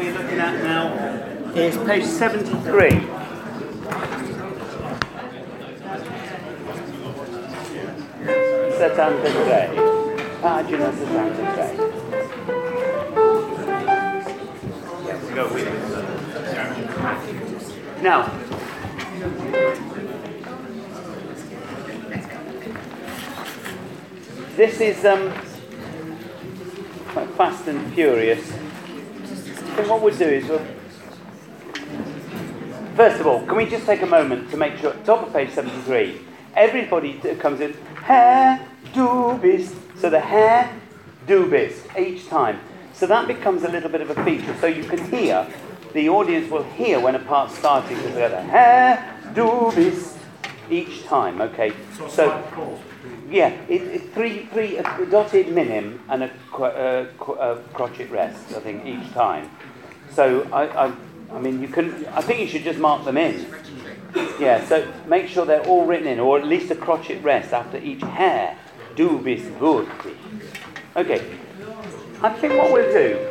we're looking at now is page 73. Settantatré. Pagina 73. Yes, go with it. Now, this is um, quite fast and furious. And what we'll do is we'll First of all, can we just take a moment to make sure, top of page 73, everybody comes in, hair, dubis. So the hair, dubis, each time. So that becomes a little bit of a feature. So you can hear, the audience will hear when a part's starting because they go, hair, dubis, each time, okay? So, yeah, it, it, three, three, a dotted minim and a, a, a uh, uh, crotchet rest, I think, each time. So I, I I mean, you can. I think you should just mark them in. Yeah. So make sure they're all written in, or at least a crotchet rest after each hair. Dubis vurti. Okay. I think what we'll do.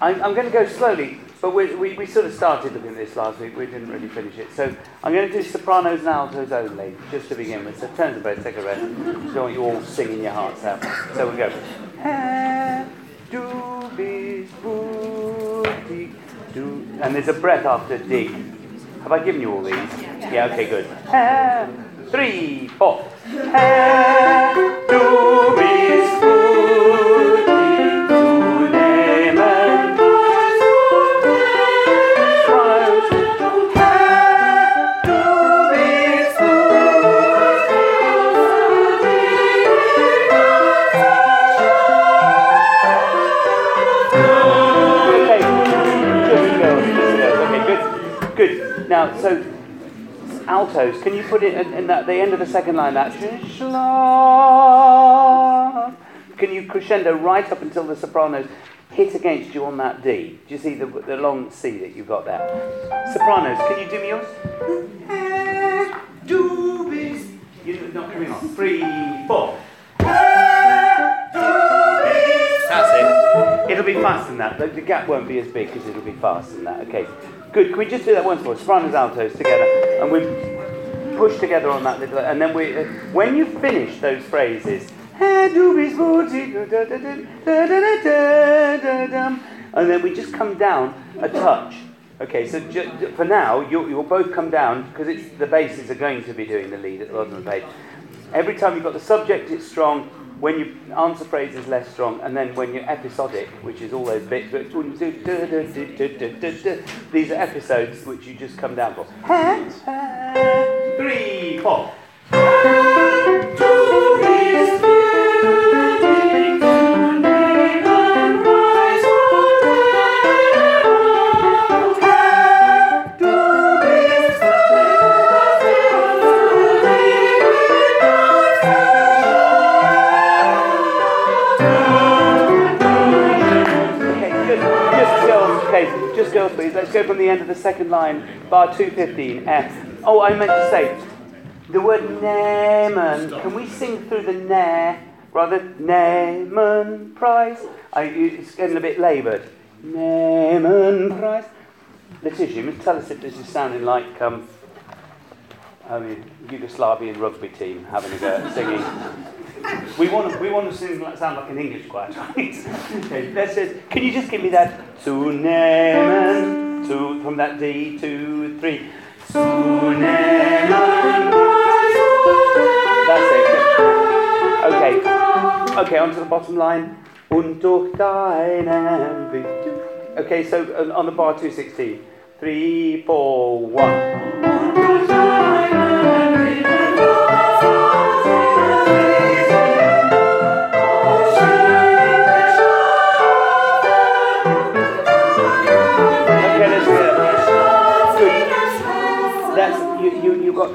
I'm, I'm going to go slowly, but we, we, we sort of started looking at this last week. We didn't really finish it. So I'm going to do sopranos and altos only, just to begin with. So turn to both, take a rest. Don't want you all singing your hearts out. So we go. Hair, dubis vurti do, and there's a breath after dig. Have I given you all these? Yeah, okay, good. Three, four. So altos, can you put it in, in that, the end of the second line? That can you crescendo right up until the sopranos hit against you on that D? Do you see the, the long C that you've got there? Sopranos, can you do me yours? You're not coming on. Three, four. That's it. It'll be faster than that. The, the gap won't be as big because it'll be faster than that. Okay. Good. Can we just do that once more? Sopranos, altos together, and we push together on that little. And then we, uh, when you finish those phrases, and then we just come down a touch. Okay, so ju- for now, you'll, you'll both come down because the basses are going to be doing the lead at the bottom of the page. Every time you've got the subject, it's strong when your answer phrase is less strong, and then when you're episodic, which is all those bits, these are episodes which you just come down for. Three, four. Please. Let's go from the end of the second line, bar 215, F. Oh, I meant to say, the word nehmen, can we sing through the ne rather nehmen price? I, it's getting a bit laboured. nehmen price. Letitia, tell us if this is sounding like um, I mean, Yugoslavian rugby team having a go at singing. We want to, we want to sing, sound like an English choir, right? okay, let's just, can you just give me that nehmen, to, from that D, two, three. nehmen. That's it. Okay, okay, on to the bottom line. Und durch deinen Okay, so uh, on the bar 216. Three, four, one.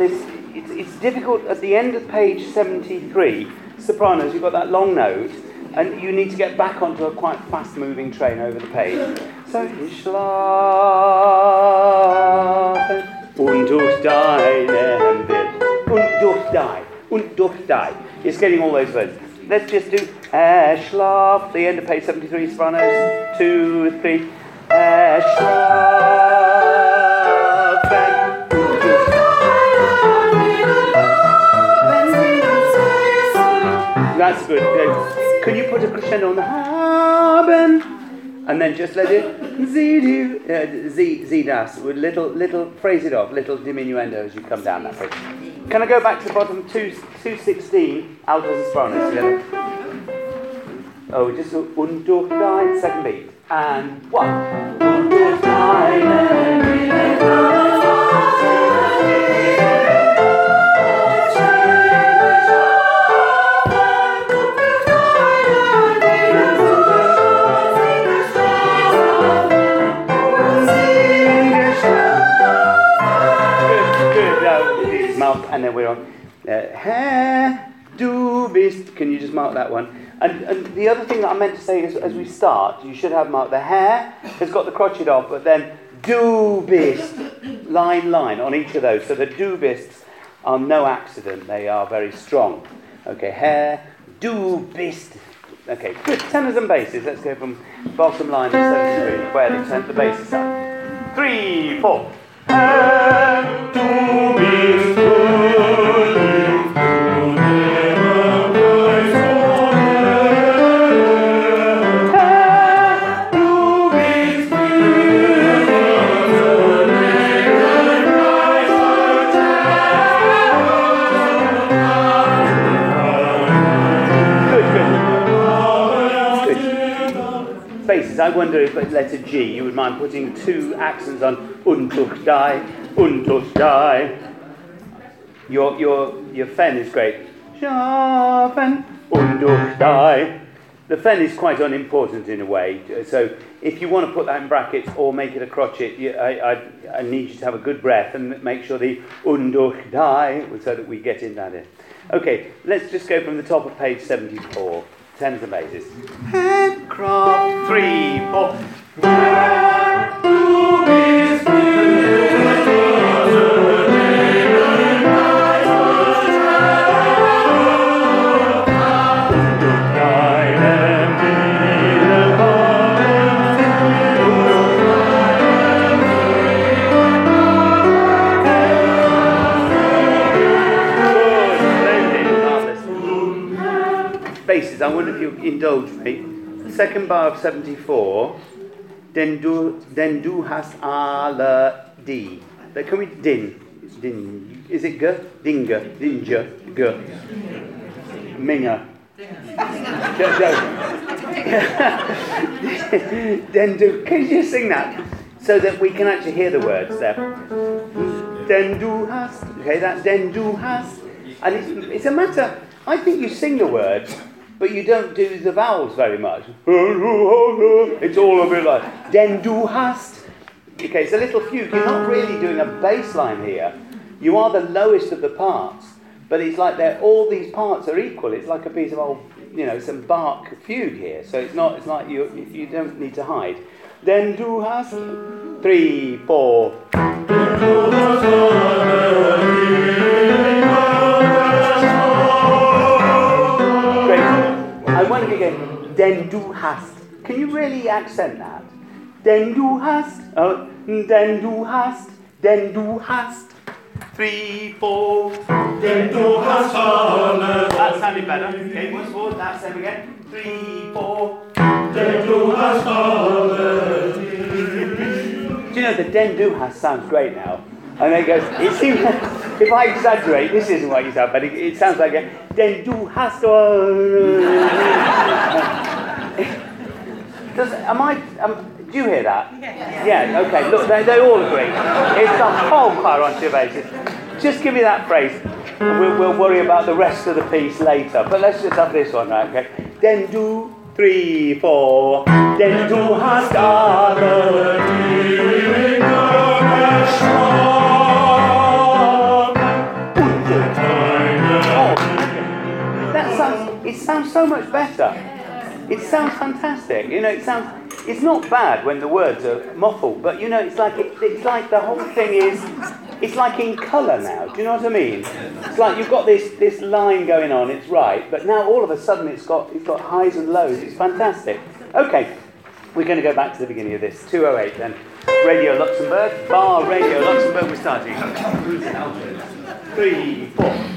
This, it's, it's difficult at the end of page 73, sopranos, you've got that long note, and you need to get back onto a quite fast moving train over the page. So, ich schlafe und durch deinen Willen. Und durch dein. Und durch dein. It's getting all those words. Let's just do schlaf, the end of page 73, sopranos, two, three. Uh, That's good. Good. Can you put a crescendo on the haben? And then just let it z uh, z z das with little little phrase it off, little diminuendo as you come down that phrase. Can I go back to the bottom two two sixteen altos and sopranos? Oh, just un durch second beat and one. And then we're on uh, do bist. Can you just mark that one? And, and the other thing that I meant to say is, as we start, you should have marked the hair has got the crotchet off, but then do bist, line, line on each of those. So the do are no accident, they are very strong. Okay, hair, do bist. Okay, good. Tenors and basses. Let's go from bottom line of 73, where they turn the basses up. Three, four. Hair, do I wonder if at letter G you would mind putting two accents on untuch die, die. Your, your, your fen is great. Schafen, untuch die. The fen is quite unimportant in a way. So if you want to put that in brackets or make it a crotchet, you, I, I, I need you to have a good breath and make sure the unduch die so that we get in that in. Okay, let's just go from the top of page 74 tens basses. Handcraft, three, four. Wonder if you indulge me. Second bar of 74. Den du, den du hast alle die. But can we din? Din. Is it g? Dinga. Dinja. G. Minga. Den du. Can you sing that? So that we can actually hear the words there. Den du hast. Okay, that den du hast. And it's, it's a matter. I think you sing the words but you don't do the vowels very much. It's all a bit like den du hast. Okay, it's a little fugue. You're not really doing a bass line here. You are the lowest of the parts, but it's like they're all these parts are equal. It's like a piece of old, you know, some Bach fugue here. So it's not. It's like you you don't need to hide. Den du hast three, four. To again. Den du hast. Can you really accent that? Den du hast. Oh, den du hast. Den du hast. Three, four. Den du hast alle. That sounded better. Okay, once more. That's them again. Three, four. Den du hast alle. Do you know the den du hast sounds great now? And then goes, it seems, if I exaggerate, this isn't what you said, but it, it sounds like a, then du hast Does, am I, um, do you hear that? Yeah, yeah okay, look, they, they all agree. It's the whole choir on two bases. Just give me that phrase, and we'll, we'll worry about the rest of the piece later. But let's just have this one, right, okay? Den du, three, four. Then du hast it sounds so much better. It sounds fantastic. You know, it sounds. It's not bad when the words are muffled, but you know, it's like it, it's like the whole thing is. It's like in colour now. Do you know what I mean? It's like you've got this this line going on. It's right, but now all of a sudden it's got it's got highs and lows. It's fantastic. Okay, We're going to go back to the beginning of this. 208 then. Radio Luxembourg. Bar Radio Luxembourg. We're starting. Three, four.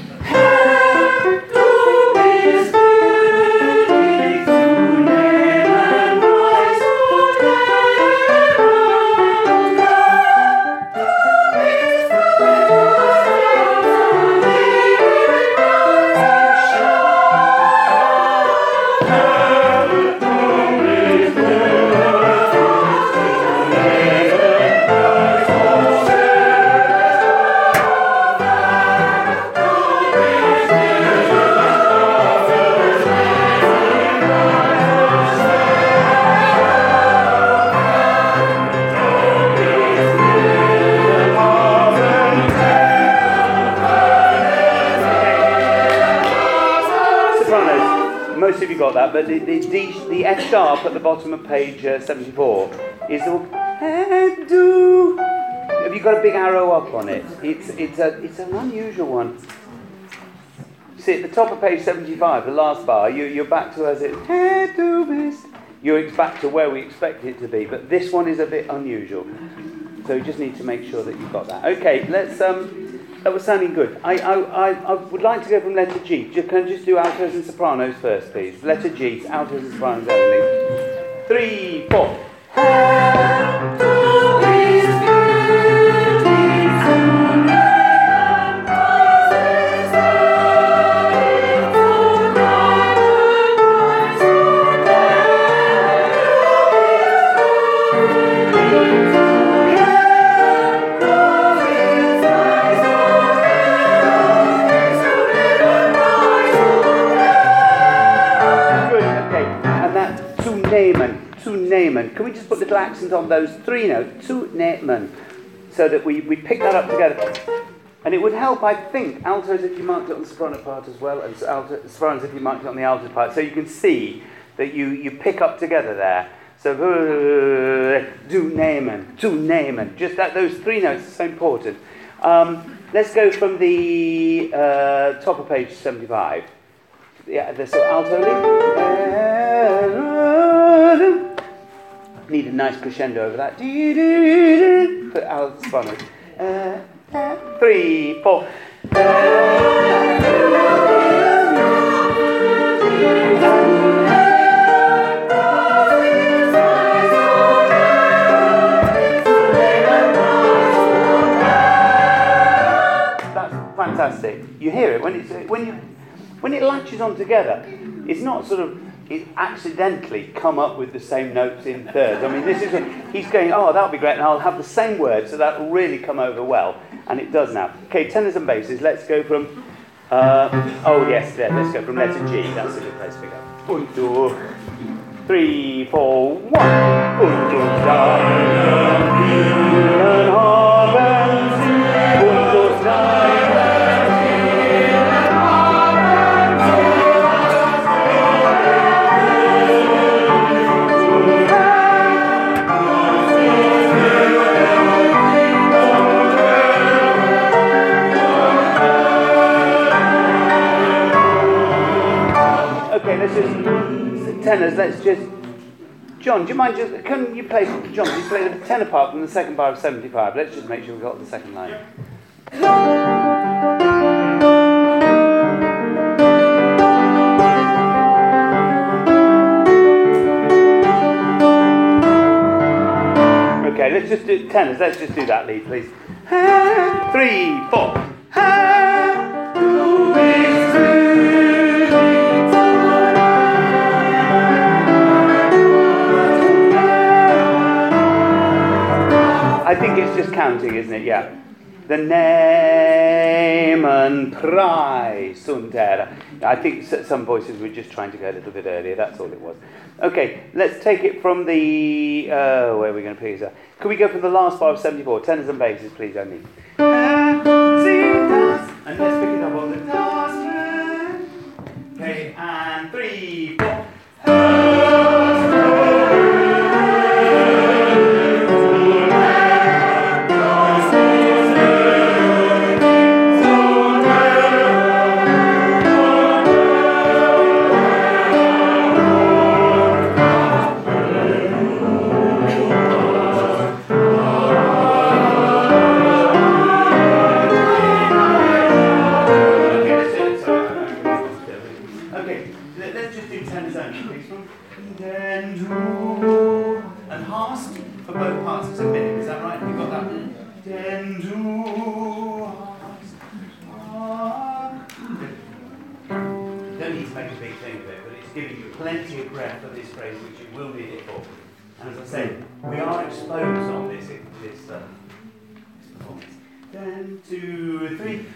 Of you got that, but the, the, D, the F sharp at the bottom of page uh, 74 is the do. Have you got a big arrow up on it? It's, it's, a, it's an unusual one. See, at the top of page 75, the last bar, you, you're back to as it do. You're back to where we expect it to be, but this one is a bit unusual. So you just need to make sure that you've got that. Okay, let's. Um, that was sounding good. I, I, I, I would like to go from letter G. Can I just do altos and sopranos first, please? Letter G, altos and sopranos only. Three, four. Can we just put a little accent on those three notes? To nehmen. So that we, we pick that up together. And it would help, I think, altos if you marked it on the soprano part as well, and alto, sopranos if you marked it on the alto part. So you can see that you, you pick up together there. So, do nehmen, to nehmen. Just that, those three notes are so important. Um, let's go from the uh, top of page 75. Yeah, the alto. Need a nice crescendo over that. Put out sopranos. Uh, uh, three, four. That's fantastic. You hear it when it's when you when it latches on together. It's not sort of it accidentally come up with the same notes in thirds. I mean, this is a, he's going. Oh, that'll be great, and I'll have the same words, so that'll really come over well, and it does now. Okay, tenors and basses. Let's go from. Uh, oh yes, there. Let's go from letter G. That's a good place to go. One, two, three, four, one. Du tenors. Let's just. John, do you mind just? Can you play? John, you play the tenor part from the second bar of seventy-five? Let's just make sure we've got the second line. Okay, let's just do tenors. Let's just do that lead, please. Three, four. I think it's just counting, isn't it? Yeah. The name and prize, Sundara. I think some voices were just trying to go a little bit earlier. That's all it was. Okay, let's take it from the. Uh, where are we going to up? Can we go from the last bar of 74? Tenors and basses, please, only. And let's pick it up on the Okay, and three, four. don't need to make a big thing of it, but it's giving you plenty of breath for this phrase, which you will need it for. And as I say, we are exposed on this, this, uh, this performance. One, two, three.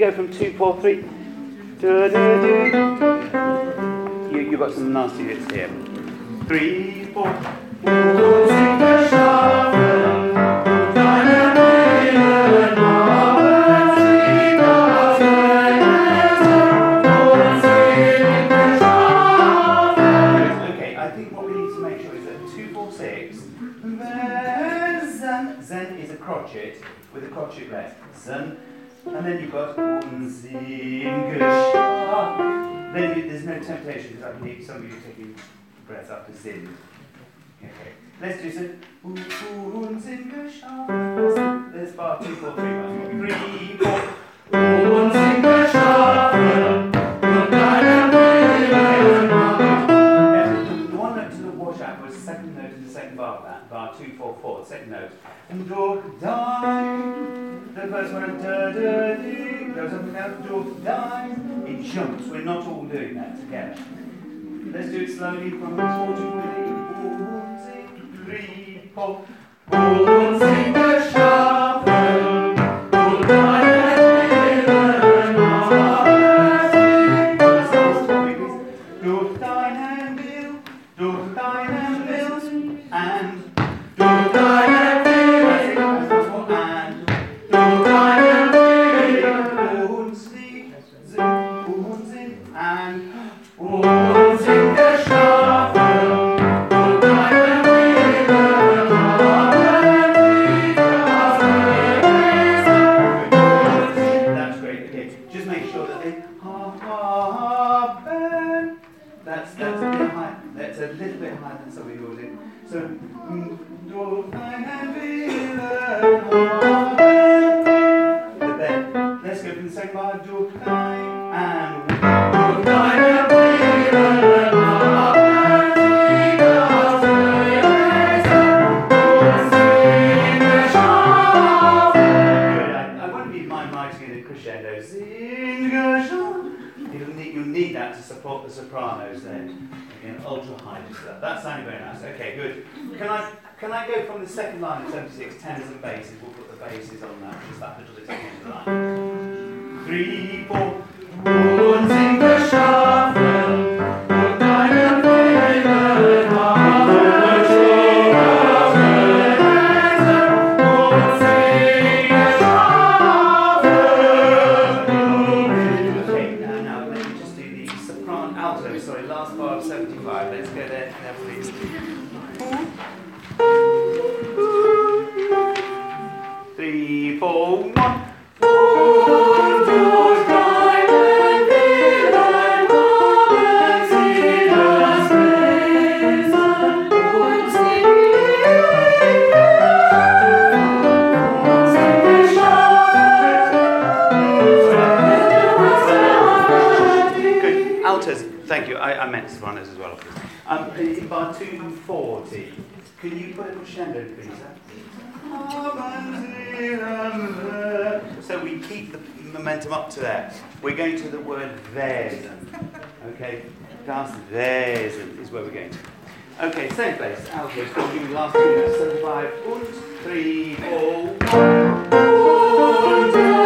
go from 243 outdoor dies, it jumps. We're not all doing that together. Let's do it slowly from the to three, four, six, three, four. The. you'll need that to support the sopranos then. Again, ultra high, just that. That's sounding very nice. Okay, good. Can I, can I go from the second line of 76, tenors and basses? We'll put the basses on that, just that little extended line. Three, four, one. Momentum up to there. We're going to the word Wesen. Okay? Das is where we're going to. Okay, same place. Altos, can you last two, 75, und, three, four, Good,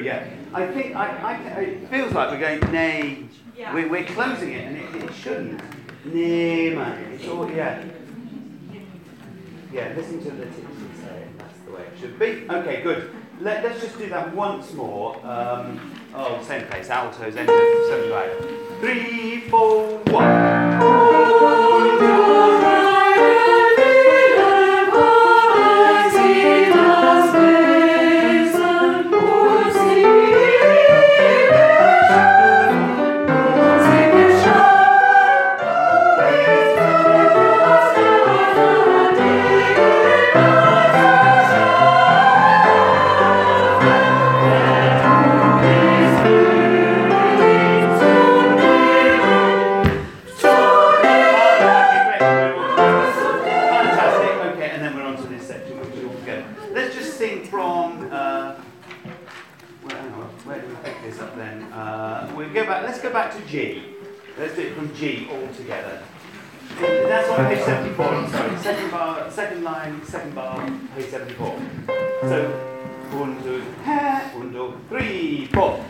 through. Yeah, I think I, I, it feels like we're going nay. Yeah. We're, we're closing it, and it, it shouldn't. nehmen. It's all yeah. Yeah, listen to the tipsy say it. That's the way it should be. Okay, good. Let, let's just do that once more. Um, oh, same place. Altos, end of 75. Three, four, one. Uh, we go back. Let's go back to G. Let's do it from G all together. That's on page 74. I'm sorry. Second bar, second line, second bar, page 74. So, one, two, three, four.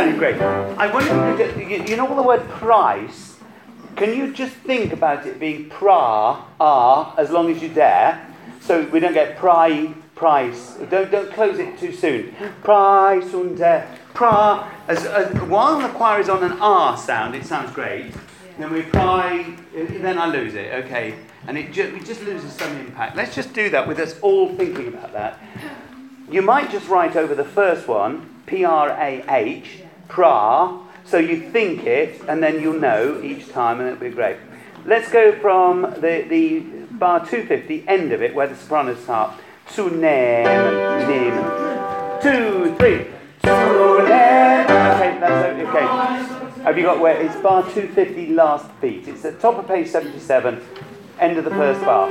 Sounded great. I wonder if you, could, you, you know the word price? Can you just think about it being pra, ah, as long as you dare? So we don't get pri, price. Don't, don't close it too soon. Price unter, pra. As, as, while the choir is on an ah sound, it sounds great. Then we pri, then I lose it, okay. And it, ju- it just loses some impact. Let's just do that with us all thinking about that. You might just write over the first one, P R A H, pra, so you think it, and then you'll know each time, and it'll be great. Let's go from the, the bar 250, end of it, where the sopranos start, to nehmen, nehmen. Two, three. Okay, that's okay. Have you got where? It's bar 250, last beat. It's at top of page 77. end of the first bar.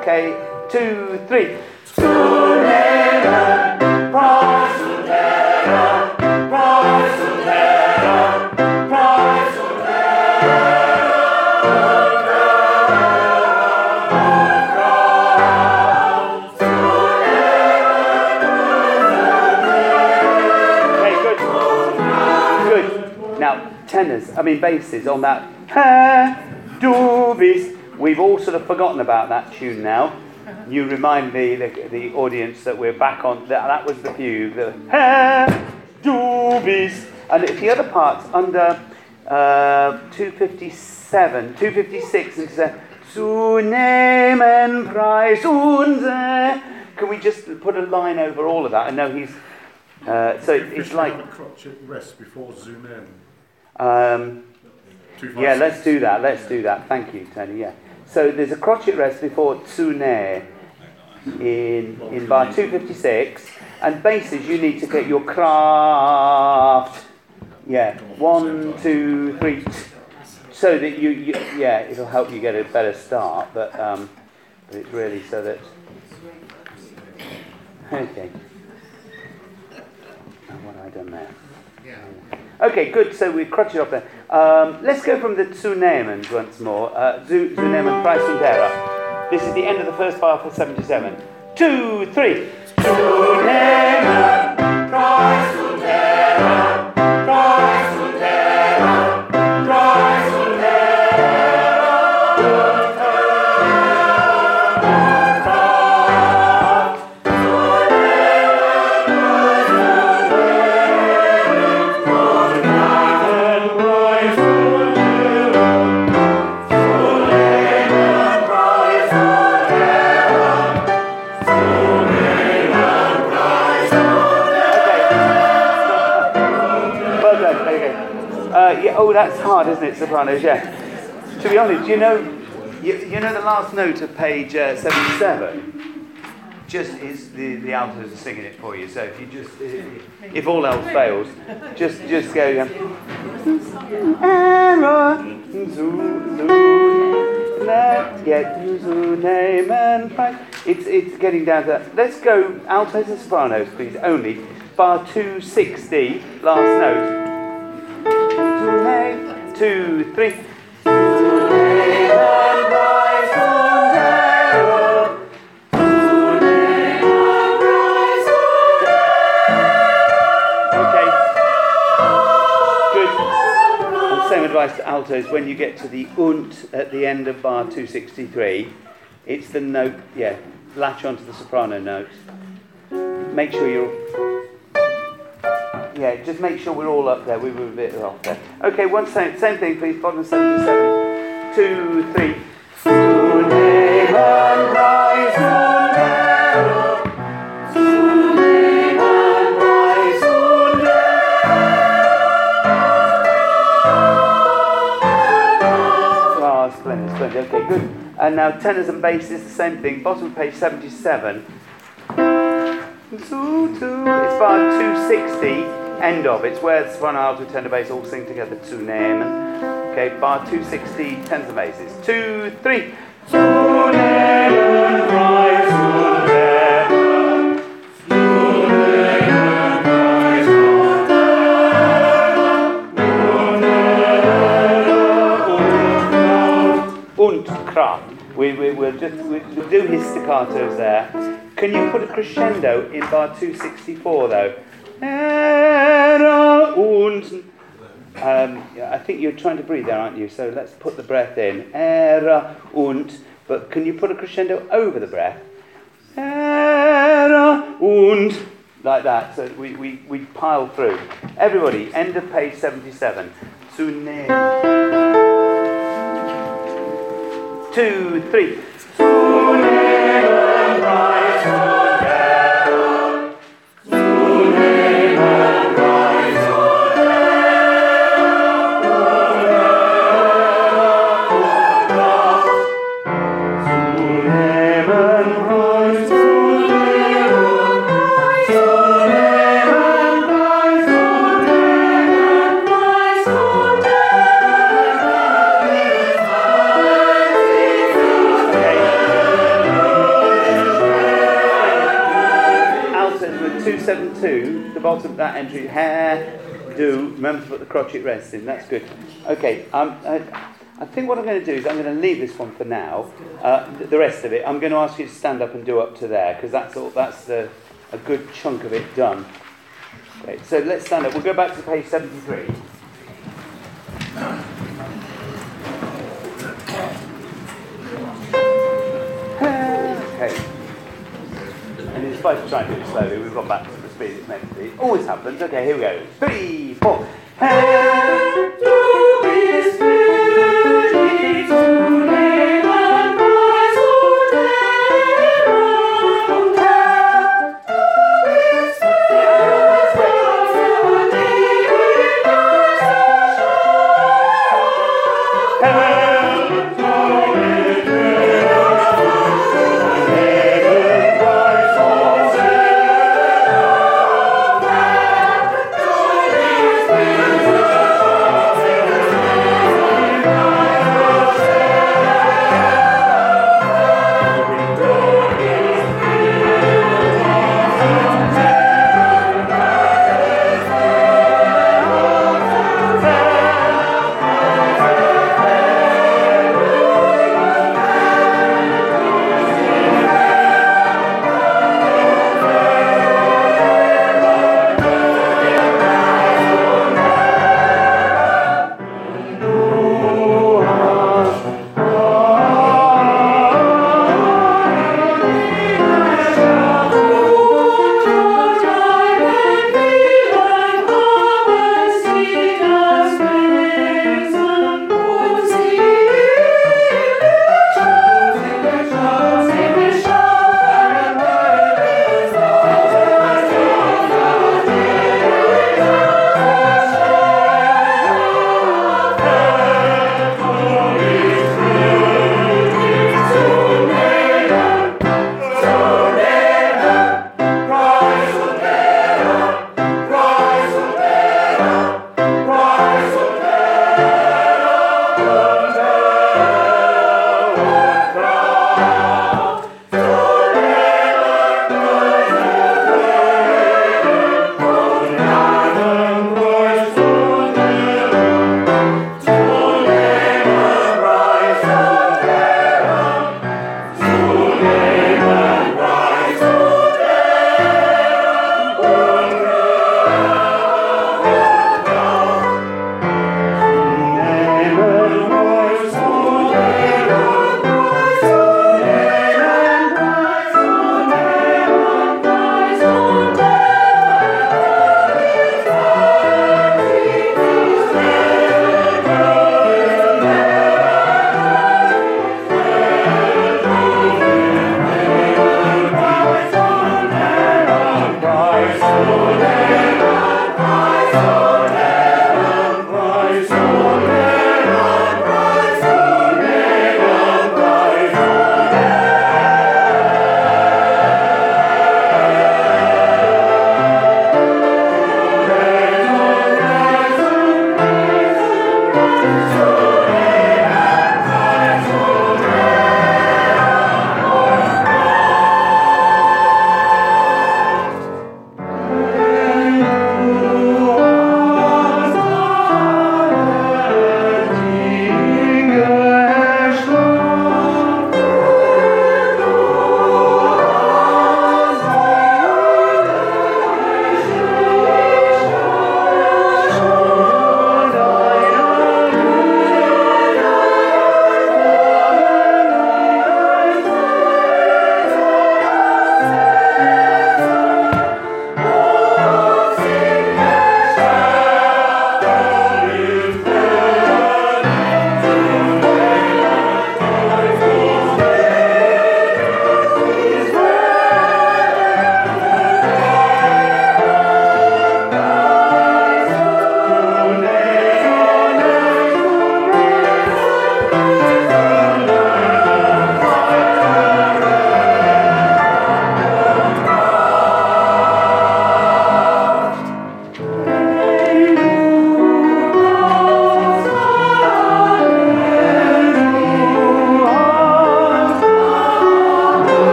Okay, two, three. Okay, tenors, I mean basses on that. Ha. We've all sort of forgotten about that tune now. You remind me, the, the audience, that we're back on. That, that was the fugue. The ha. And the other parts under uh, 257, 256, and unser. Can we just put a line over all of that? I know he's. Uh, so If it's like. crotchet rest before zoom in. Um, yeah, let's do that. Let's do that. Thank you, Tony. Yeah. So there's a crotchet rest before tsune in in bar 256, and basses you need to get your craft. Yeah, one, two, three, so that you, you yeah, it'll help you get a better start. But um, but it's really so that okay. Oh, what have I done there? Okay, good. So we crotch it off there. Um, let's go from the Tsunemans once more. Uh, Tsunemen Praisundera. This is the end of the first bar for 77. Two, three. Uh, yeah, oh, that's hard, isn't it, sopranos? Yeah. To be honest, you know, you, you know the last note of page uh, 77 just is the, the altos are singing it for you. So if you just, if, all else fails, just just go. Um. It's it's getting down to. Let's go altos and sopranos, please. Only bar 260, last note. Two, three. Okay. Good. And same advice to altos when you get to the unt at the end of bar 263, it's the note, yeah, latch onto the soprano note. Make sure you're. Yeah, just make sure we're all up there. We were a bit off there. Okay, one same, same thing, please. Bottom 77. Two, three. Ah, splendid, splendid. Okay, good. And now tenors and basses, the same thing. Bottom of page 77. Two, two. It's bar 260, end of. It's where soprano, alto, tenor, bass all sing together. Two nehmen. Okay, bar 260, tenors and basses. Two, three. Two nehmen, rise, two nehmen. Und Kraft. We, we, we'll just we, we'll do his staccatos there. Can you put a crescendo in bar 264 though? Era. Um, I think you're trying to breathe there, aren't you? So let's put the breath in. Era und. But can you put a crescendo over the breath? Era und. Like that. So we, we, we pile through. Everybody, end of page 77. Tsunem two, three. 572, the bottom that entry, hair, do, remember to put the crotchet rest in, that's good. Okay, um, I, I think what I'm going to do is I'm going to leave this one for now. Uh, the rest of it, I'm going to ask you to stand up and do up to there, because that's, all, that's the, a good chunk of it done. Okay, so let's stand up. We'll go back to page 73. Okay. And in spite of trying to do it slowly, we've got back speed it's meant to be. It Always happens. Okay, here we go. Three, four. work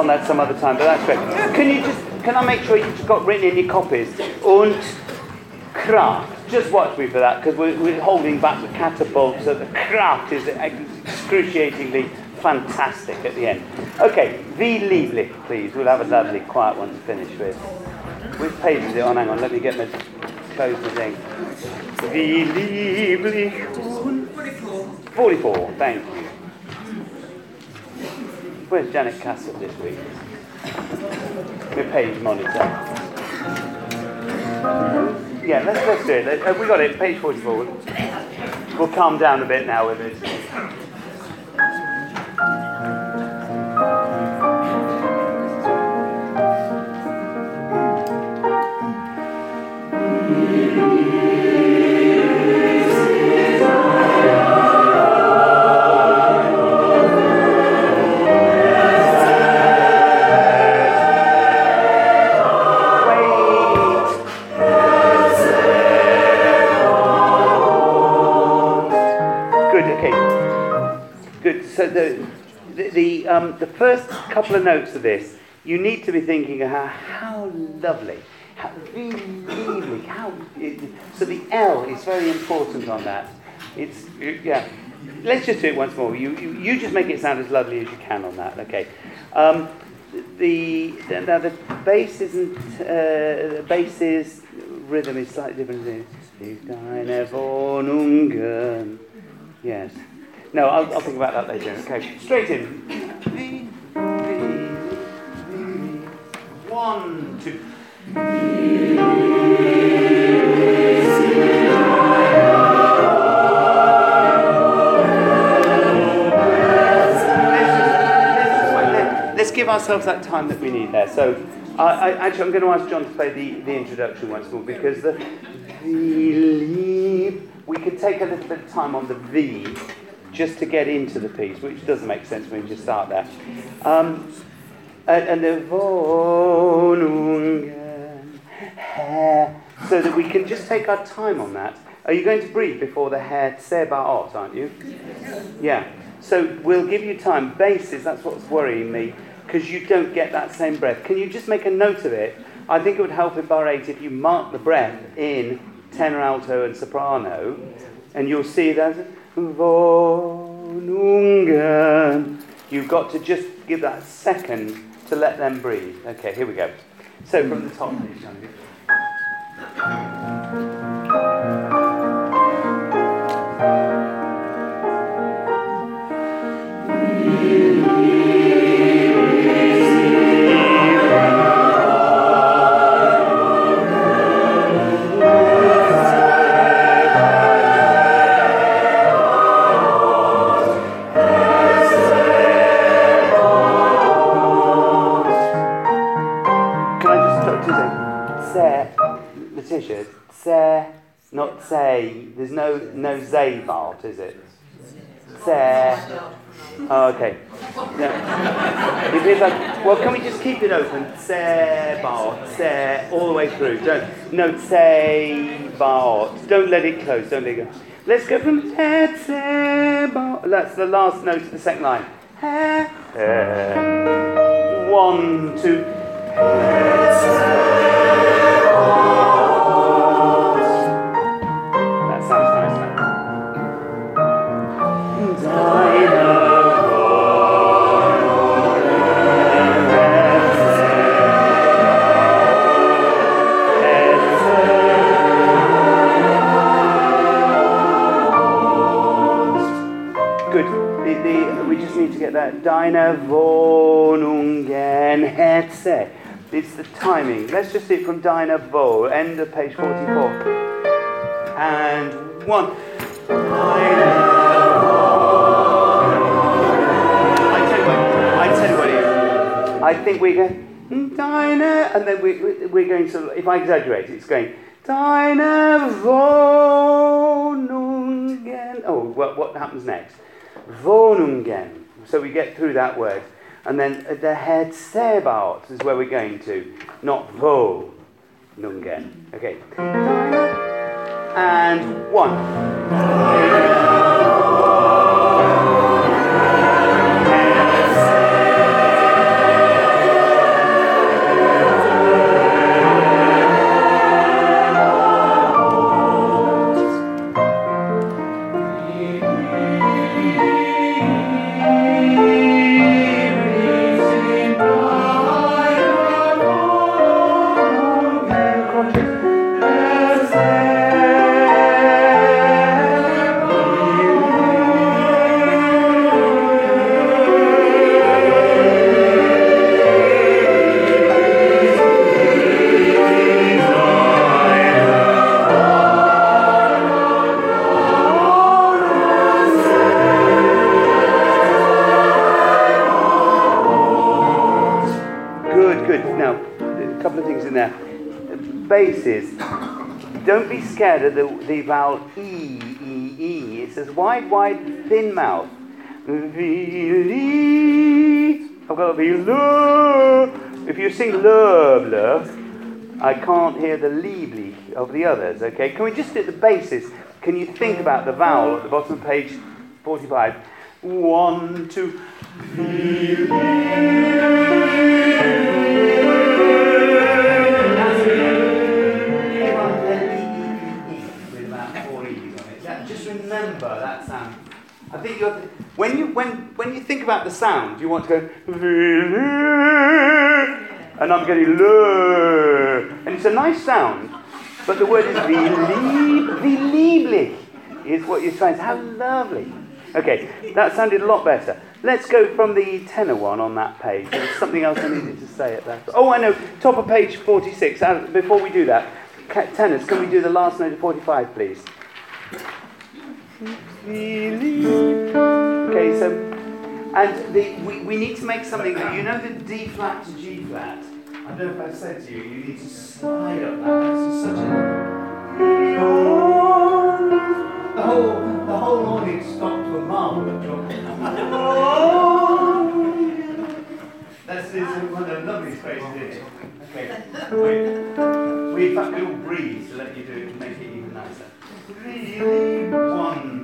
on that some other time, but that's great. Can you just, can I make sure you've got written in your copies? Und Kraft. Just watch me for that, because we're, we're holding back the catapult, so the Kraft is excruciatingly fantastic at the end. Okay, Wie lieblich, please. We'll have a lovely quiet one to finish with. Which page is it on? Hang on, let me get my close the thing. Wie lieblich. 44. 44, thank you. Where's Janet Castle this week? My page monitor. Yeah, let's, let's do it. Uh, we got it, page 44. We'll calm down a bit now with it. So the, the, the, um, the, first couple of notes of this, you need to be thinking how, how lovely, how really, how, it, so the L is very important on that. It's, yeah. Let's just do it once more. You, you, you just make it sound as lovely as you can on that, okay? Um, the, now the bass isn't, uh, the bass is, rhythm is slightly different. Yes. No, I'll, I'll think about that later. Okay, straight in. One, two. Let's give ourselves that time that we need there. So, I, I, actually, I'm going to ask John to play the, the introduction once more because the, the we could take a little bit of time on the V just to get into the piece, which doesn't make sense when you just start there. Um, and, the so that we can just take our time on that. Are you going to breathe before the Herr Zebaoth, aren't you? Yeah. So we'll give you time. Bases, that's what's worrying me, because you don't get that same breath. Can you just make a note of it? I think it would help in bar eight if you mark the breath in tenor, alto, and soprano, and you'll see that Wohnungen. You've got to just give that second to let them breathe. Okay, here we go. So from the top, please, There's no no zay part, is it? Say. Oh, okay. No. Like, well, can we just keep it open? Bar, say all the way through. Don't no bar. Don't let it close. Don't let it go. Let's go from bar. That's the last note of the second line. One, two. That. Deine Wohnungen Hetze. It's the timing. Let's just see it from Deine Wo, end of page 44. And one. I tell you what, I tell you what. I think we go, mm, Deine, and then we, we're going to, if I exaggerate, it's going, Deine Wohnungen. Oh, what, what happens next? Wohnungen. So we get through that word. And then the head Zebaoth is where we're going to, not vo nungen. Okay. And one. Wide, wide, thin mouth. I've got to be. If you sing lo, lo, I can't hear the leebly of the others, okay? Can we just do the basis? Can you think about the vowel at the bottom of page 45? One, two. You're, when you when when you think about the sound, you want to go and I'm getting and it's a nice sound, but the word is is what you're trying to. How lovely. Okay, that sounded a lot better. Let's go from the tenor one on that page. There's something else I needed to say at that. Oh, I know. Top of page 46. Uh, Before we do that, tenors, can we do the last note of 45, please? Okay, so, and the, we, we need to make something that, you know the D flat to G flat? I don't know if I said to you, you need to slide up that. That's such a... The whole, the whole audience stopped to a marvel at. That's this is one of the lovely in it. Okay, we, we in fact we all breathe to let you do it to make it even nicer. Really? One,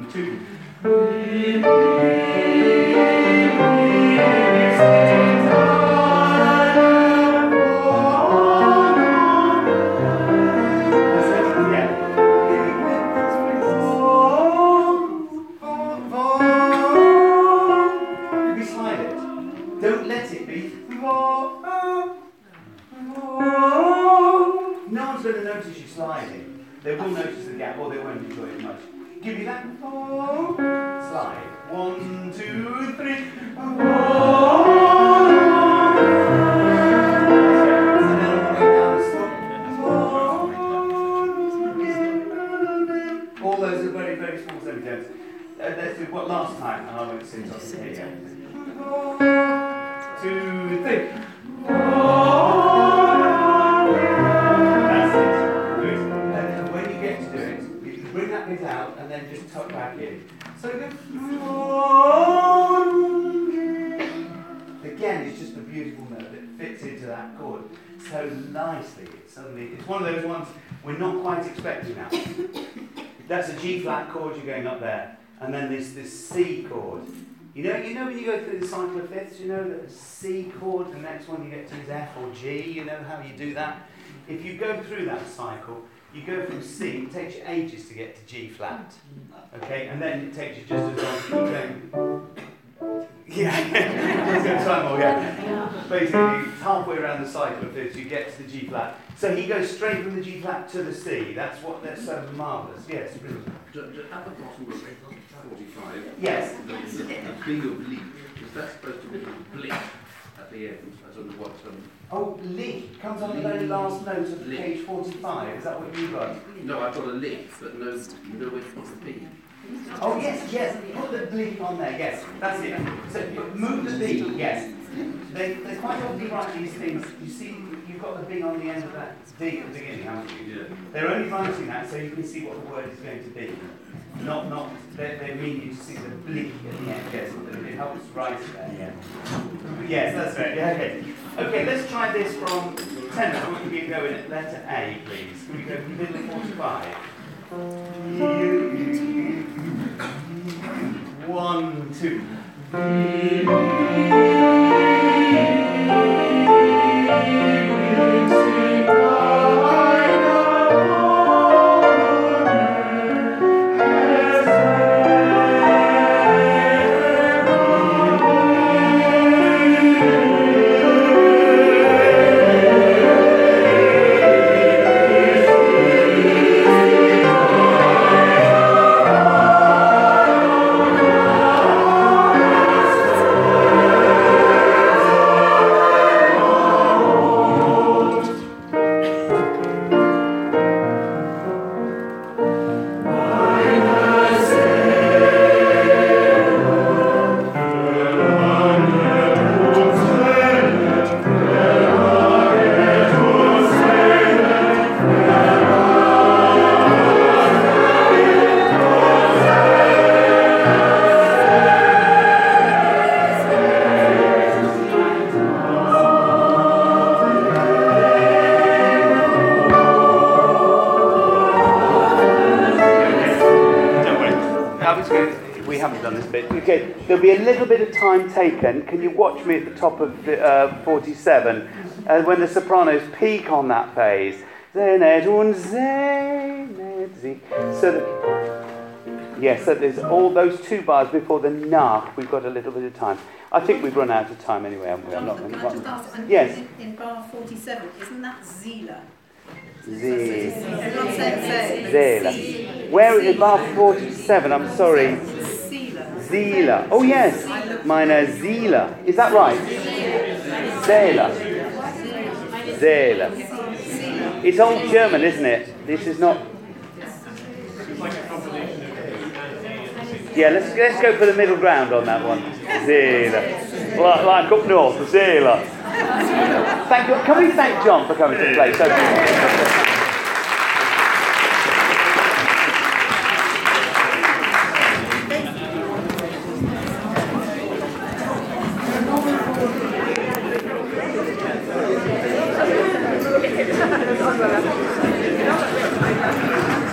going to notice you sliding. They will notice the gap, or they won't enjoy it much. Give you that. Slide. One, two, three. And quite expecting now. That's a G flat chord, you're going up there. And then there's this C chord. You know, you know when you go through the cycle of fifths, you know that the C chord, the next one you get to is F or G, you know how you do that? If you go through that cycle, you go from C, it takes you ages to get to G flat. Mm. Okay, and then it takes you just as long to keep going. Yeah, it's going to time more, yeah. Basically, it's halfway around the cycle of fifths, you get to the G flat. So he goes straight from the G flat to the C. That's what that's so marvellous. Yes, brilliant. At the bottom of 45, Yes. there's a a B of leap. Is that supposed to be blip at the end? I don't know what, um, Oh, leak comes on the very last note of Lick. page 45. Is that what you got? no, I've got a lip, but no, no for the B. Oh, yes, yes. Put the bleep on there. Yes, that's it. So move the B. Yes. They, they quite often write these things. You see, you've got the B on the end of that D at the beginning, haven't you? Yeah. They're only writing that so you can see what the word is going to be. Not, not, they, they mean you to see the bleak at the end, yes, it helps write it there, yeah. Yes, that's right, yeah, okay. Okay, let's try this from tenor. We can go in at letter A, please. Can we go from middle of 45? One, two. There'll be a little bit of time taken. Can you watch me at the top of the, uh, 47? Uh, when the sopranos peak on that phase. Zenet und Zenet. So that, yes, so there's all those two bars before the nach. We've got a little bit of time. I think we've run out of time anyway, haven't we? I'm not Jonathan, going can I just to. ask, and Yes. in, in bar 47, isn't that Zila? Ze- Everyone saying Zela. Zela. Where is bar 47? I'm sorry. Zila. Oh, yes. Meine Zila. Is that right? Zela. Zela. It's old German, isn't it? This is not. Yeah, let's, let's go for the middle ground on that one. Zela. Like, like up north, Zela. Thank you. Can we thank John for coming to play? So